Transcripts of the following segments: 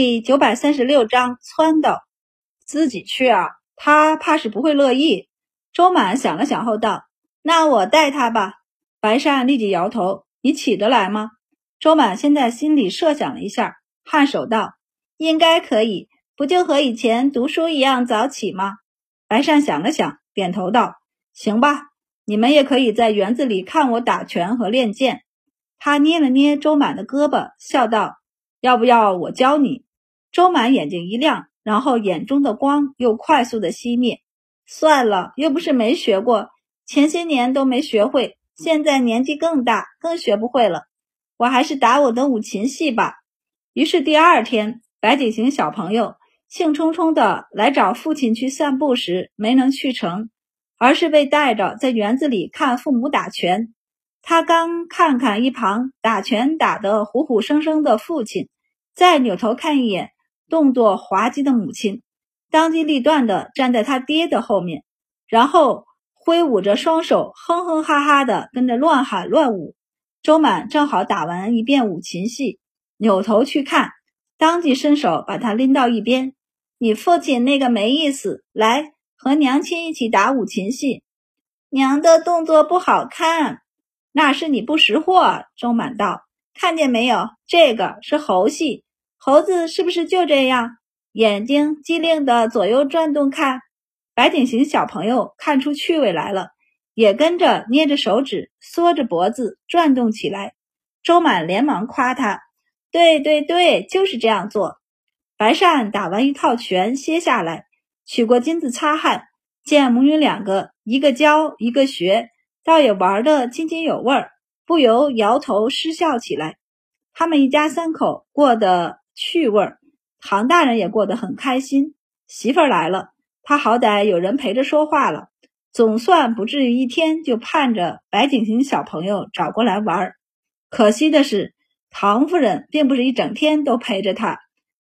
第九百三十六章撺掇。自己去啊，他怕是不会乐意。周满想了想后道：“那我带他吧。”白善立即摇头：“你起得来吗？”周满现在心里设想了一下，颔首道：“应该可以，不就和以前读书一样早起吗？”白善想了想，点头道：“行吧，你们也可以在园子里看我打拳和练剑。”他捏了捏周满的胳膊，笑道。要不要我教你？周满眼睛一亮，然后眼中的光又快速的熄灭。算了，又不是没学过，前些年都没学会，现在年纪更大，更学不会了。我还是打我的五禽戏吧。于是第二天，白景行小朋友兴冲冲的来找父亲去散步时，没能去成，而是被带着在园子里看父母打拳。他刚看看一旁打拳打得虎虎生生的父亲，再扭头看一眼动作滑稽的母亲，当机立断地站在他爹的后面，然后挥舞着双手，哼哼哈哈地跟着乱喊乱舞。周满正好打完一遍五禽戏，扭头去看，当即伸手把他拎到一边：“你父亲那个没意思，来和娘亲一起打五禽戏。娘的动作不好看。”那是你不识货，周满道，看见没有？这个是猴戏，猴子是不是就这样？眼睛机灵的左右转动，看。白景行小朋友看出趣味来了，也跟着捏着手指，缩着脖子转动起来。周满连忙夸他：“对对对，就是这样做。”白善打完一套拳，歇下来，取过金子擦汗，见母女两个，一个教，一个学。倒也玩得津津有味儿，不由摇头失笑起来。他们一家三口过得趣味儿，唐大人也过得很开心。媳妇儿来了，他好歹有人陪着说话了，总算不至于一天就盼着白景行小朋友找过来玩儿。可惜的是，唐夫人并不是一整天都陪着他。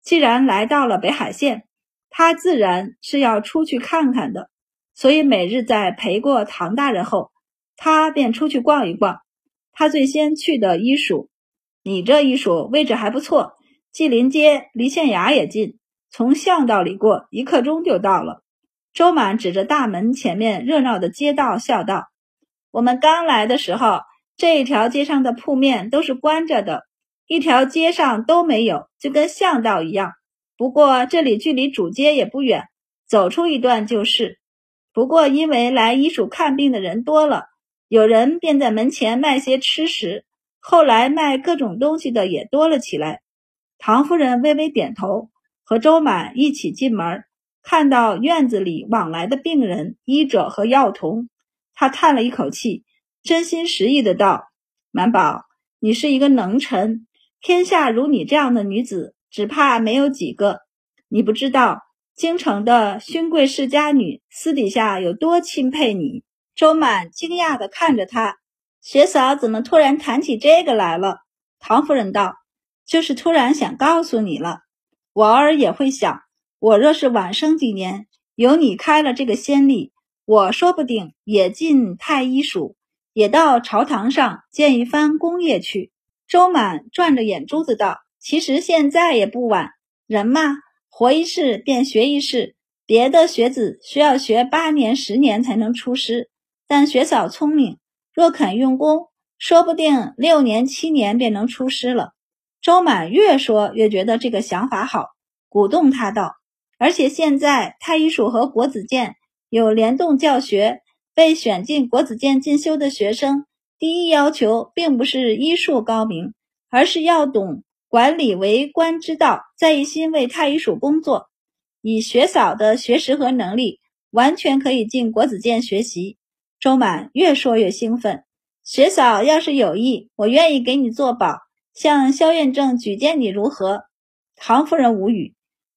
既然来到了北海县，他自然是要出去看看的，所以每日在陪过唐大人后。他便出去逛一逛。他最先去的医署，你这医署位置还不错，既临街，离县衙也近，从巷道里过，一刻钟就到了。周满指着大门前面热闹的街道，笑道：“我们刚来的时候，这一条街上的铺面都是关着的，一条街上都没有，就跟巷道一样。不过这里距离主街也不远，走出一段就是。不过因为来医署看病的人多了。”有人便在门前卖些吃食，后来卖各种东西的也多了起来。唐夫人微微点头，和周满一起进门，看到院子里往来的病人、医者和药童，她叹了一口气，真心实意的道：“满宝，你是一个能臣，天下如你这样的女子，只怕没有几个。你不知道，京城的勋贵世家女私底下有多钦佩你。”周满惊讶的看着她，学嫂怎么突然谈起这个来了？唐夫人道：“就是突然想告诉你了。我偶尔也会想，我若是晚生几年，有你开了这个先例，我说不定也进太医署，也到朝堂上建一番功业去。”周满转着眼珠子道：“其实现在也不晚，人嘛，活一世便学一世，别的学子需要学八年、十年才能出师。”但学嫂聪明，若肯用功，说不定六年七年便能出师了。周满越说越觉得这个想法好，鼓动他道：“而且现在太医署和国子监有联动教学，被选进国子监进修的学生，第一要求并不是医术高明，而是要懂管理为官之道，在一心为太医署工作。以学嫂的学识和能力，完全可以进国子监学习。”周满越说越兴奋，学嫂要是有意，我愿意给你做保，向萧院正举荐你如何？唐夫人无语，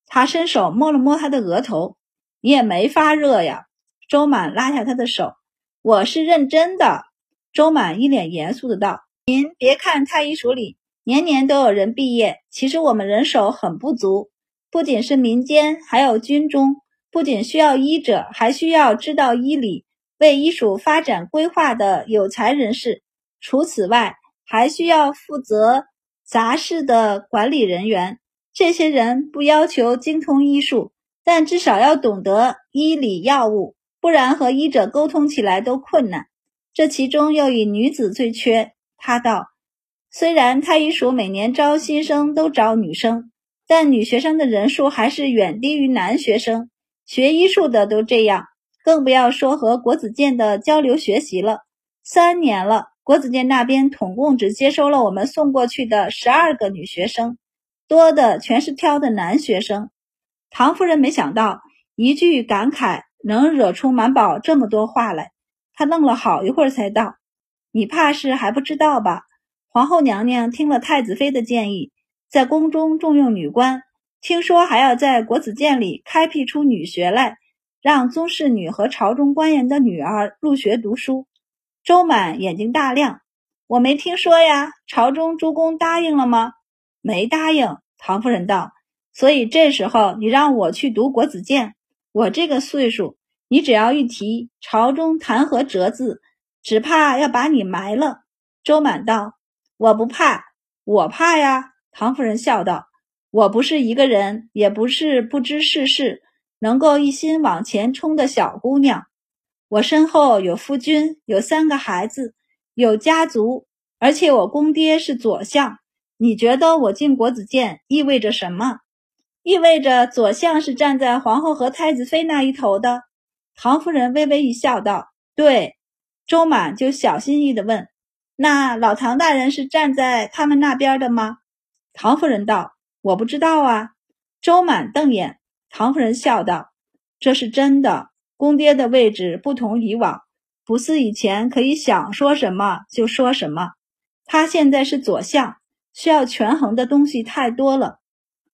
她伸手摸了摸他的额头，你也没发热呀。周满拉下他的手，我是认真的。周满一脸严肃的道：“您别看太医署里年年都有人毕业，其实我们人手很不足，不仅是民间，还有军中，不仅需要医者，还需要知道医理。”为医署发展规划的有才人士，除此外，还需要负责杂事的管理人员。这些人不要求精通医术，但至少要懂得医理药物，不然和医者沟通起来都困难。这其中又以女子最缺。他道：“虽然太医署每年招新生都招女生，但女学生的人数还是远低于男学生。学医术的都这样，更不要说和国子监的交流学习了。三年了，国子监那边统共只接收了我们送过去的十二个女学生。”多的全是挑的男学生，唐夫人没想到一句感慨能惹出满宝这么多话来，她愣了好一会儿才道：“你怕是还不知道吧？皇后娘娘听了太子妃的建议，在宫中重用女官，听说还要在国子监里开辟出女学来，让宗室女和朝中官员的女儿入学读书。”周满眼睛大亮：“我没听说呀，朝中诸公答应了吗？没答应。”唐夫人道：“所以这时候你让我去读国子监，我这个岁数，你只要一提朝中弹劾折子，只怕要把你埋了。”周满道：“我不怕，我怕呀。”唐夫人笑道：“我不是一个人，也不是不知世事，能够一心往前冲的小姑娘。我身后有夫君，有三个孩子，有家族，而且我公爹是左相。”你觉得我进国子监意味着什么？意味着左相是站在皇后和太子妃那一头的。唐夫人微微一笑，道：“对。”周满就小心翼翼地问：“那老唐大人是站在他们那边的吗？”唐夫人道：“我不知道啊。”周满瞪眼，唐夫人笑道：“这是真的。公爹的位置不同以往，不似以前可以想说什么就说什么。他现在是左相。”需要权衡的东西太多了。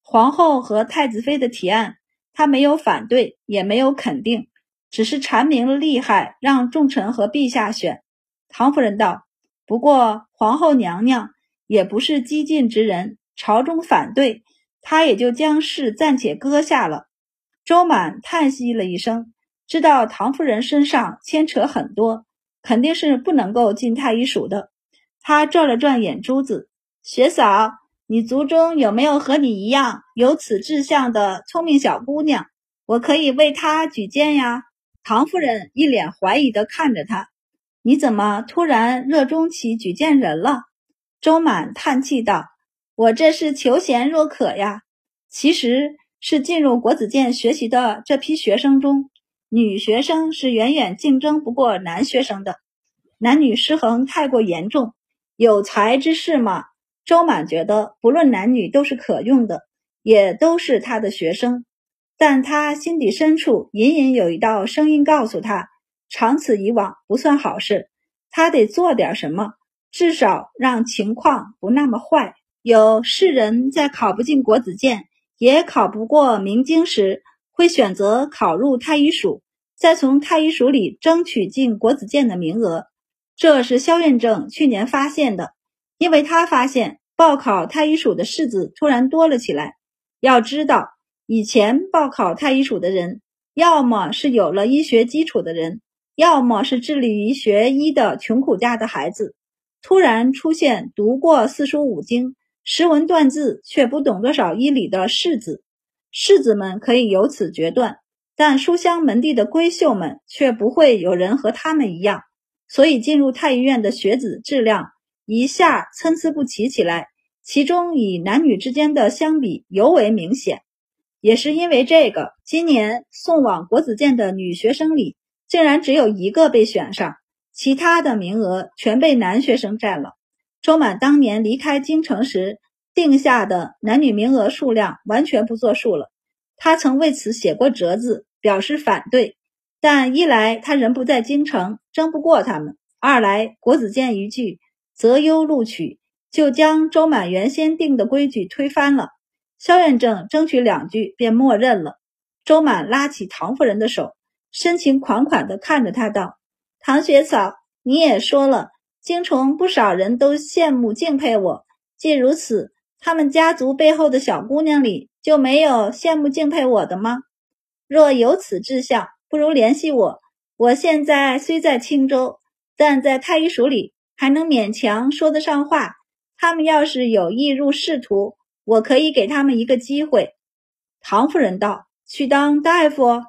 皇后和太子妃的提案，他没有反对，也没有肯定，只是阐明了利害，让众臣和陛下选。唐夫人道：“不过皇后娘娘也不是激进之人，朝中反对，她也就将事暂且搁下了。”周满叹息了一声，知道唐夫人身上牵扯很多，肯定是不能够进太医署的。他转了转眼珠子。学嫂，你族中有没有和你一样有此志向的聪明小姑娘？我可以为她举荐呀。唐夫人一脸怀疑地看着他，你怎么突然热衷起举荐人了？周满叹气道：“我这是求贤若渴呀。其实是进入国子监学习的这批学生中，女学生是远远竞争不过男学生的，男女失衡太过严重。有才之士嘛。”周满觉得，不论男女都是可用的，也都是他的学生。但他心底深处隐隐有一道声音告诉他，长此以往不算好事。他得做点什么，至少让情况不那么坏。有世人在考不进国子监，也考不过明经时，会选择考入太医署，再从太医署里争取进国子监的名额。这是萧院正去年发现的。因为他发现报考太医署的士子突然多了起来。要知道，以前报考太医署的人，要么是有了医学基础的人，要么是致力于学医的穷苦家的孩子。突然出现读过四书五经、识文断字却不懂多少医理的士子，世子们可以由此决断，但书香门第的闺秀们却不会有人和他们一样。所以进入太医院的学子质量。一下参差不齐起来，其中以男女之间的相比尤为明显。也是因为这个，今年送往国子监的女学生里，竟然只有一个被选上，其他的名额全被男学生占了。周满当年离开京城时定下的男女名额数量完全不作数了，他曾为此写过折子表示反对。但一来他人不在京城，争不过他们；二来国子监一句。择优录取，就将周满原先定的规矩推翻了。萧院正争取两句，便默认了。周满拉起唐夫人的手，深情款款地看着她道：“唐雪草，你也说了，京城不少人都羡慕敬佩我。既如此，他们家族背后的小姑娘里就没有羡慕敬佩我的吗？若有此志向，不如联系我。我现在虽在青州，但在太医署里。”还能勉强说得上话。他们要是有意入仕途，我可以给他们一个机会。唐夫人道：“去当大夫？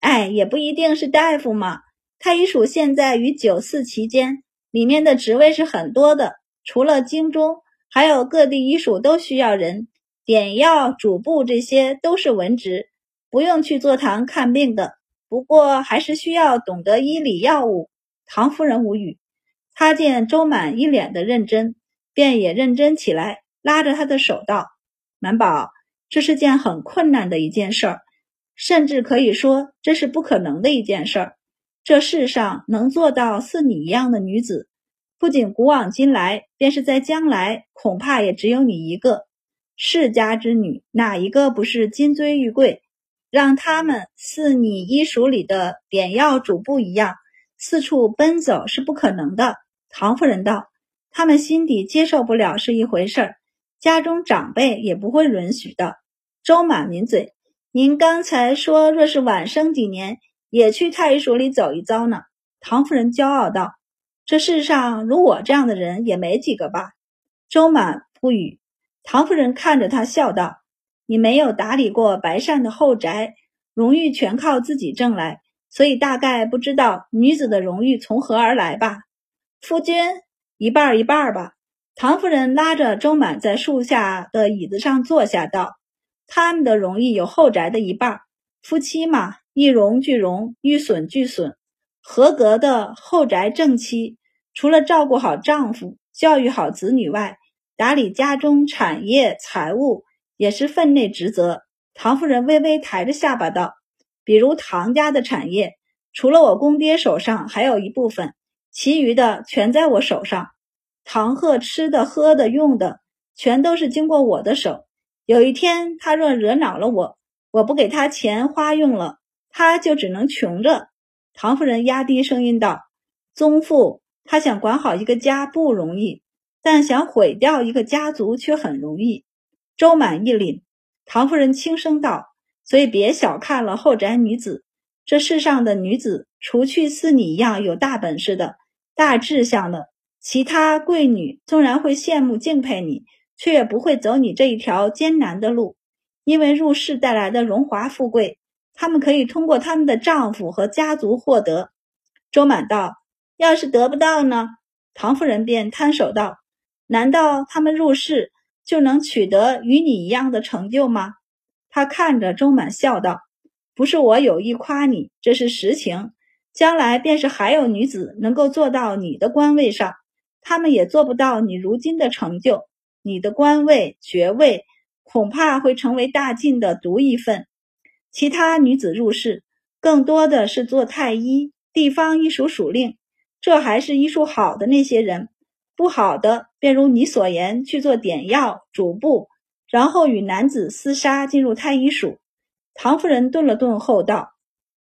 哎，也不一定是大夫嘛。太医署现在与九四期间，里面的职位是很多的，除了京中，还有各地医署都需要人，点药、主簿这些都是文职，不用去坐堂看病的。不过还是需要懂得医理药物。”唐夫人无语。他见周满一脸的认真，便也认真起来，拉着他的手道：“满宝，这是件很困难的一件事儿，甚至可以说这是不可能的一件事儿。这世上能做到似你一样的女子，不仅古往今来，便是在将来，恐怕也只有你一个。世家之女，哪一个不是金尊玉贵？让他们似你医署里的点药主簿一样，四处奔走是不可能的。”唐夫人道：“他们心底接受不了是一回事儿，家中长辈也不会允许的。”周满抿嘴：“您刚才说，若是晚生几年，也去太医署里走一遭呢？”唐夫人骄傲道：“这世上如我这样的人也没几个吧？”周满不语。唐夫人看着他笑道：“你没有打理过白善的后宅，荣誉全靠自己挣来，所以大概不知道女子的荣誉从何而来吧？”夫君一半一半吧。唐夫人拉着周满在树下的椅子上坐下，道：“他们的荣誉有后宅的一半。夫妻嘛，一荣俱荣，一损俱损。合格的后宅正妻，除了照顾好丈夫、教育好子女外，打理家中产业财务也是分内职责。”唐夫人微微抬着下巴道：“比如唐家的产业，除了我公爹手上，还有一部分。”其余的全在我手上，唐鹤吃的、喝的、用的，全都是经过我的手。有一天他若惹恼了我，我不给他钱花用了，他就只能穷着。唐夫人压低声音道：“宗父，他想管好一个家不容易，但想毁掉一个家族却很容易。”周满一凛，唐夫人轻声道：“所以别小看了后宅女子，这世上的女子，除去似你一样有大本事的。”大志向的其他贵女，纵然会羡慕敬佩你，却也不会走你这一条艰难的路，因为入世带来的荣华富贵，她们可以通过他们的丈夫和家族获得。周满道：“要是得不到呢？”唐夫人便摊手道：“难道他们入世就能取得与你一样的成就吗？”他看着周满笑道：“不是我有意夸你，这是实情。”将来便是还有女子能够做到你的官位上，她们也做不到你如今的成就。你的官位爵位恐怕会成为大晋的独一份。其他女子入世，更多的是做太医、地方医署署令，这还是医术好的那些人。不好的，便如你所言，去做点药、主簿，然后与男子厮杀，进入太医署。唐夫人顿了顿后道。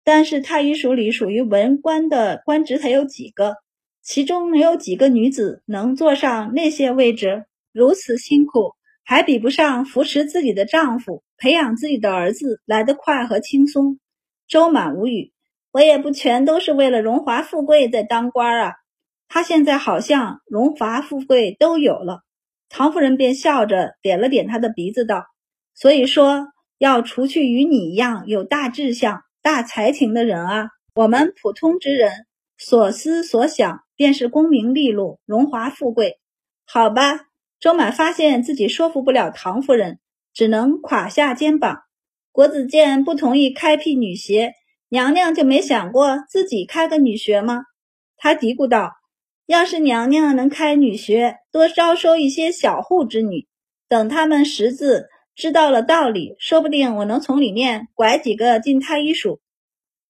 但是太医署里属于文官的官职才有几个？其中能有几个女子能坐上那些位置？如此辛苦，还比不上扶持自己的丈夫、培养自己的儿子来得快和轻松。周满无语，我也不全都是为了荣华富贵在当官啊。他现在好像荣华富贵都有了。唐夫人便笑着点了点他的鼻子，道：“所以说，要除去与你一样有大志向。”大才情的人啊，我们普通之人所思所想便是功名利禄、荣华富贵。好吧，周满发现自己说服不了唐夫人，只能垮下肩膀。国子监不同意开辟女学，娘娘就没想过自己开个女学吗？他嘀咕道：“要是娘娘能开女学，多招收一些小户之女，等他们识字。”知道了道理，说不定我能从里面拐几个进太医署。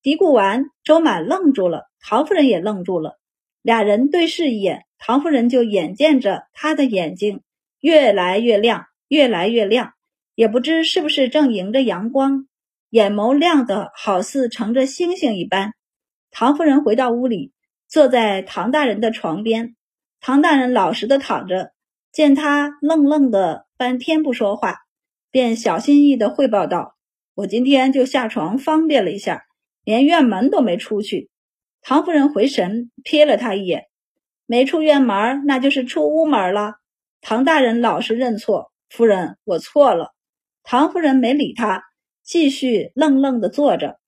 嘀咕完，周满愣住了，唐夫人也愣住了，俩人对视一眼，唐夫人就眼见着他的眼睛越来越亮，越来越亮，也不知是不是正迎着阳光，眼眸亮得好似乘着星星一般。唐夫人回到屋里，坐在唐大人的床边，唐大人老实的躺着，见他愣愣的半天不说话。便小心翼翼的汇报道：“我今天就下床方便了一下，连院门都没出去。”唐夫人回神，瞥了他一眼：“没出院门，那就是出屋门了。”唐大人老实认错：“夫人，我错了。”唐夫人没理他，继续愣愣地坐着。